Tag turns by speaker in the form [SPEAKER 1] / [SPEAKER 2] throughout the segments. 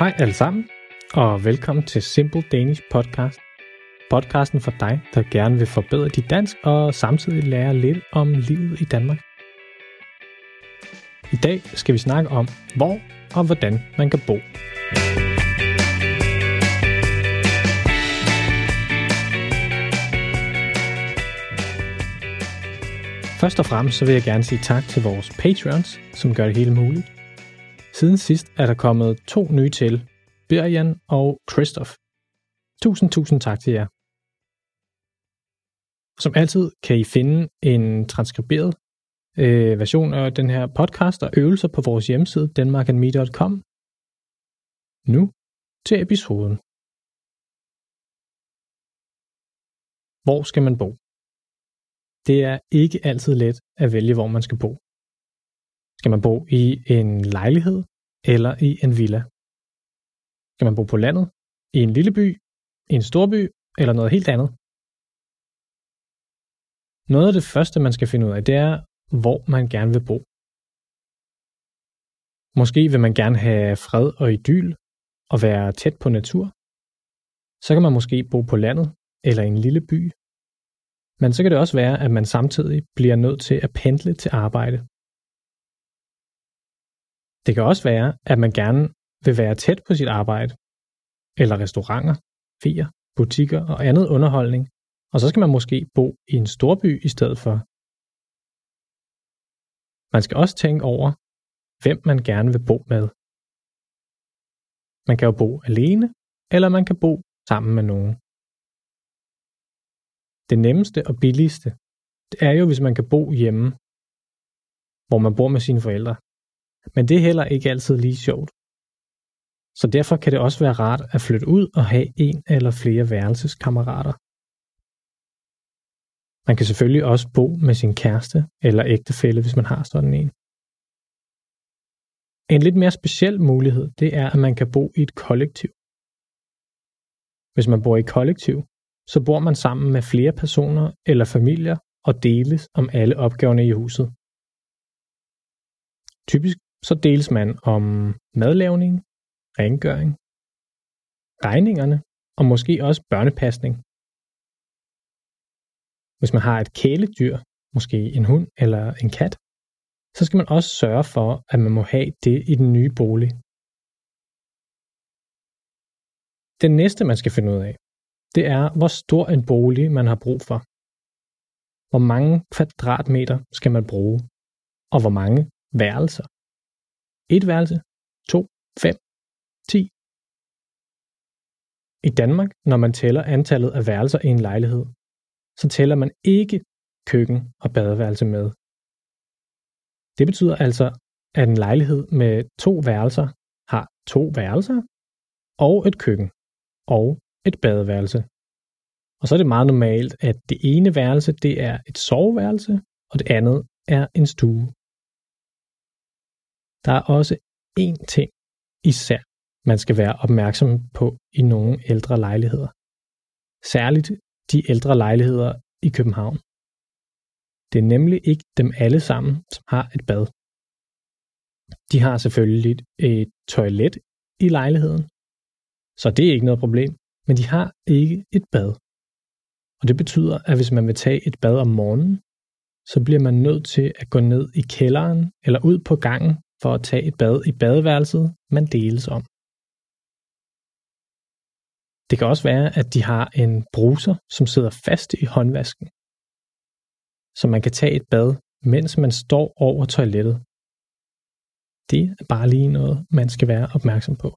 [SPEAKER 1] Hej alle sammen, og velkommen til Simple Danish Podcast. Podcasten for dig, der gerne vil forbedre dit dansk og samtidig lære lidt om livet i Danmark. I dag skal vi snakke om, hvor og hvordan man kan bo. Først og fremmest så vil jeg gerne sige tak til vores Patreons, som gør det hele muligt. Siden sidst er der kommet to nye til, Birjan og Christoph. Tusind, tusind tak til jer. Som altid kan I finde en transkriberet øh, version af den her podcast og øvelser på vores hjemmeside danmarkandme.com. Nu til episoden. Hvor skal man bo? Det er ikke altid let at vælge, hvor man skal bo. Skal man bo i en lejlighed eller i en villa? Skal man bo på landet, i en lille by, i en storby eller noget helt andet? Noget af det første, man skal finde ud af, det er, hvor man gerne vil bo. Måske vil man gerne have fred og idyl og være tæt på natur. Så kan man måske bo på landet eller i en lille by. Men så kan det også være, at man samtidig bliver nødt til at pendle til arbejde. Det kan også være, at man gerne vil være tæt på sit arbejde, eller restauranter, fier, butikker og andet underholdning, og så skal man måske bo i en storby i stedet for. Man skal også tænke over, hvem man gerne vil bo med. Man kan jo bo alene, eller man kan bo sammen med nogen. Det nemmeste og billigste, det er jo, hvis man kan bo hjemme, hvor man bor med sine forældre. Men det er heller ikke altid lige sjovt. Så derfor kan det også være rart at flytte ud og have en eller flere værelseskammerater. Man kan selvfølgelig også bo med sin kæreste eller ægtefælle, hvis man har sådan en. En lidt mere speciel mulighed, det er, at man kan bo i et kollektiv. Hvis man bor i kollektiv, så bor man sammen med flere personer eller familier og deles om alle opgaverne i huset. Typisk så deles man om madlavning, rengøring, regningerne og måske også børnepasning. Hvis man har et kæledyr, måske en hund eller en kat, så skal man også sørge for, at man må have det i den nye bolig. Det næste, man skal finde ud af, det er, hvor stor en bolig man har brug for. Hvor mange kvadratmeter skal man bruge, og hvor mange værelser. Et værelse, to, fem, ti. I Danmark, når man tæller antallet af værelser i en lejlighed, så tæller man ikke køkken og badeværelse med. Det betyder altså, at en lejlighed med to værelser har to værelser og et køkken og et badeværelse. Og så er det meget normalt, at det ene værelse det er et soveværelse, og det andet er en stue. Der er også én ting især, man skal være opmærksom på i nogle ældre lejligheder. Særligt de ældre lejligheder i København. Det er nemlig ikke dem alle sammen, som har et bad. De har selvfølgelig et toilet i lejligheden, så det er ikke noget problem, men de har ikke et bad. Og det betyder, at hvis man vil tage et bad om morgenen, så bliver man nødt til at gå ned i kælderen eller ud på gangen for at tage et bad i badeværelset, man deles om. Det kan også være, at de har en bruser, som sidder fast i håndvasken, så man kan tage et bad, mens man står over toilettet. Det er bare lige noget, man skal være opmærksom på.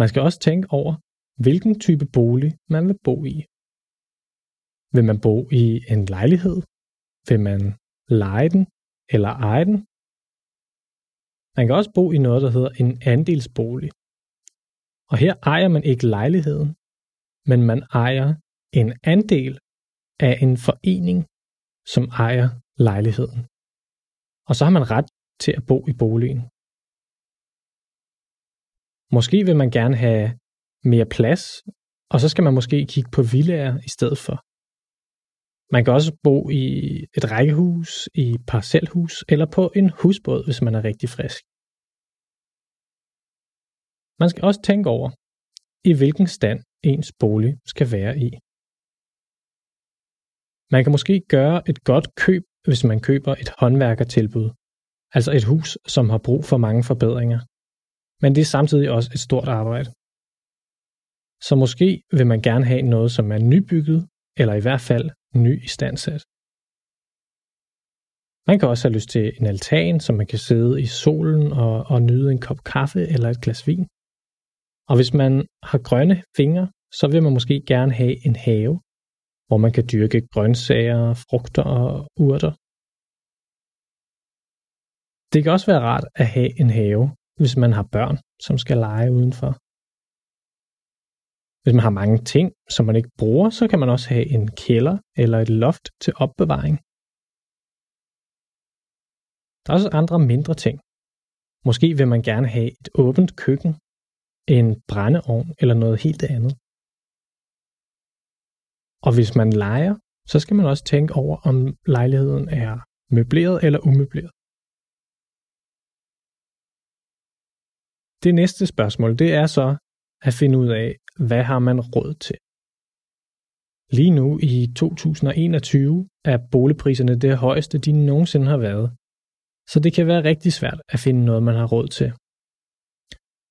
[SPEAKER 1] Man skal også tænke over, hvilken type bolig man vil bo i. Vil man bo i en lejlighed? Vil man lege den eller eje den? Man kan også bo i noget, der hedder en andelsbolig. Og her ejer man ikke lejligheden, men man ejer en andel af en forening, som ejer lejligheden. Og så har man ret til at bo i boligen. Måske vil man gerne have mere plads, og så skal man måske kigge på villager i stedet for. Man kan også bo i et rækkehus, i et parcelhus eller på en husbåd, hvis man er rigtig frisk. Man skal også tænke over, i hvilken stand ens bolig skal være i. Man kan måske gøre et godt køb, hvis man køber et håndværkertilbud, altså et hus, som har brug for mange forbedringer. Men det er samtidig også et stort arbejde. Så måske vil man gerne have noget, som er nybygget, eller i hvert fald ny istandsat. Man kan også have lyst til en altan, som man kan sidde i solen og, og nyde en kop kaffe eller et glas vin. Og hvis man har grønne fingre, så vil man måske gerne have en have, hvor man kan dyrke grøntsager, frugter og urter. Det kan også være rart at have en have, hvis man har børn, som skal lege udenfor. Hvis man har mange ting, som man ikke bruger, så kan man også have en kælder eller et loft til opbevaring. Der er også andre mindre ting. Måske vil man gerne have et åbent køkken, en brændeovn eller noget helt andet. Og hvis man leger, så skal man også tænke over, om lejligheden er møbleret eller umøbleret. Det næste spørgsmål, det er så at finde ud af, hvad har man råd til? Lige nu i 2021 er boligpriserne det højeste, de nogensinde har været. Så det kan være rigtig svært at finde noget, man har råd til.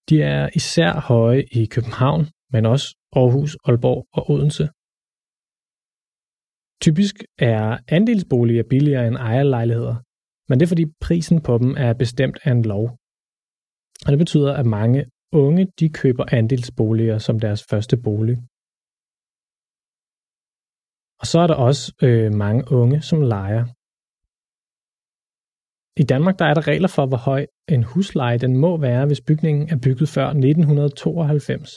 [SPEAKER 1] De er især høje i København, men også Aarhus, Aalborg og Odense. Typisk er andelsboliger billigere end ejerlejligheder, men det er fordi prisen på dem er bestemt af en lov. Og det betyder, at mange unge de køber andelsboliger som deres første bolig. Og så er der også øh, mange unge, som leger. I Danmark der er der regler for, hvor høj en husleje den må være, hvis bygningen er bygget før 1992.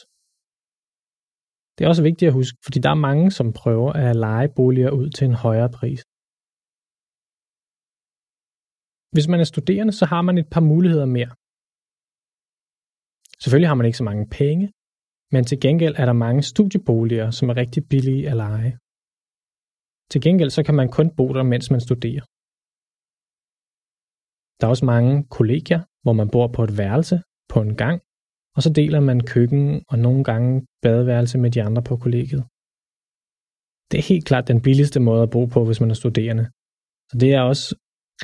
[SPEAKER 1] Det er også vigtigt at huske, fordi der er mange, som prøver at lege boliger ud til en højere pris. Hvis man er studerende, så har man et par muligheder mere. Selvfølgelig har man ikke så mange penge, men til gengæld er der mange studieboliger, som er rigtig billige at lege. Til gengæld så kan man kun bo der, mens man studerer. Der er også mange kollegier, hvor man bor på et værelse på en gang, og så deler man køkken og nogle gange badeværelse med de andre på kollegiet. Det er helt klart den billigste måde at bo på, hvis man er studerende. Så det er også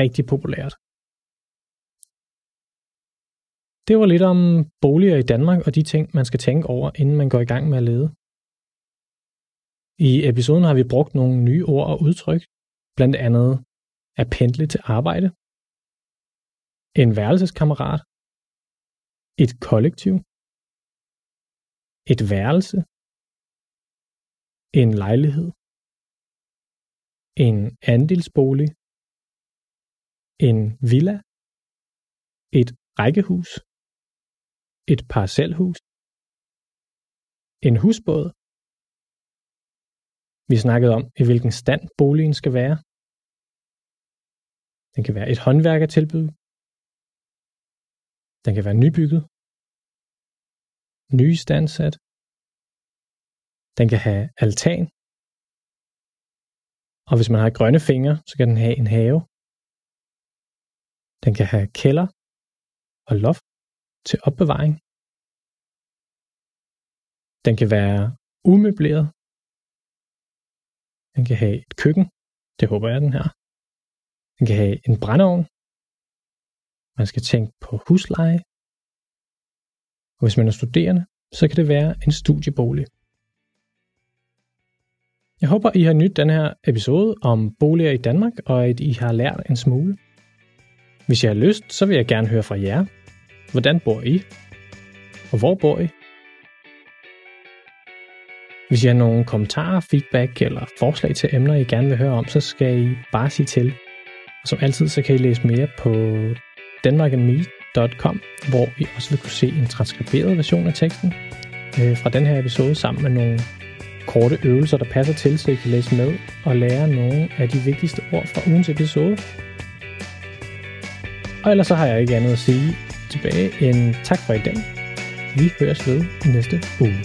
[SPEAKER 1] rigtig populært. Det var lidt om boliger i Danmark og de ting, man skal tænke over, inden man går i gang med at lede. I episoden har vi brugt nogle nye ord og udtryk, blandt andet at pendle til arbejde, en værelseskammerat, et kollektiv, et værelse, en lejlighed, en andelsbolig, en villa, et rækkehus, et parcelhus, en husbåd. Vi snakkede om, i hvilken stand boligen skal være. Den kan være et håndværkertilbud. Den kan være nybygget. Nyistandsat. Den kan have altan. Og hvis man har grønne fingre, så kan den have en have. Den kan have kælder og loft til opbevaring. Den kan være umøbleret. Den kan have et køkken. Det håber jeg, den her. Den kan have en brændeovn. Man skal tænke på husleje. Og hvis man er studerende, så kan det være en studiebolig. Jeg håber, I har nydt den her episode om boliger i Danmark, og at I har lært en smule. Hvis jeg har lyst, så vil jeg gerne høre fra jer. Hvordan bor I? Og hvor bor I? Hvis I har nogle kommentarer, feedback eller forslag til emner, I gerne vil høre om, så skal I bare sige til. Og som altid, så kan I læse mere på danmarkandme.com, hvor I også vil kunne se en transkriberet version af teksten øh, fra den her episode sammen med nogle korte øvelser, der passer til, så I kan læse med og lære nogle af de vigtigste ord fra ugens episode. Og ellers så har jeg ikke andet at sige tilbage end tak for i dag. Vi høres ved næste uge.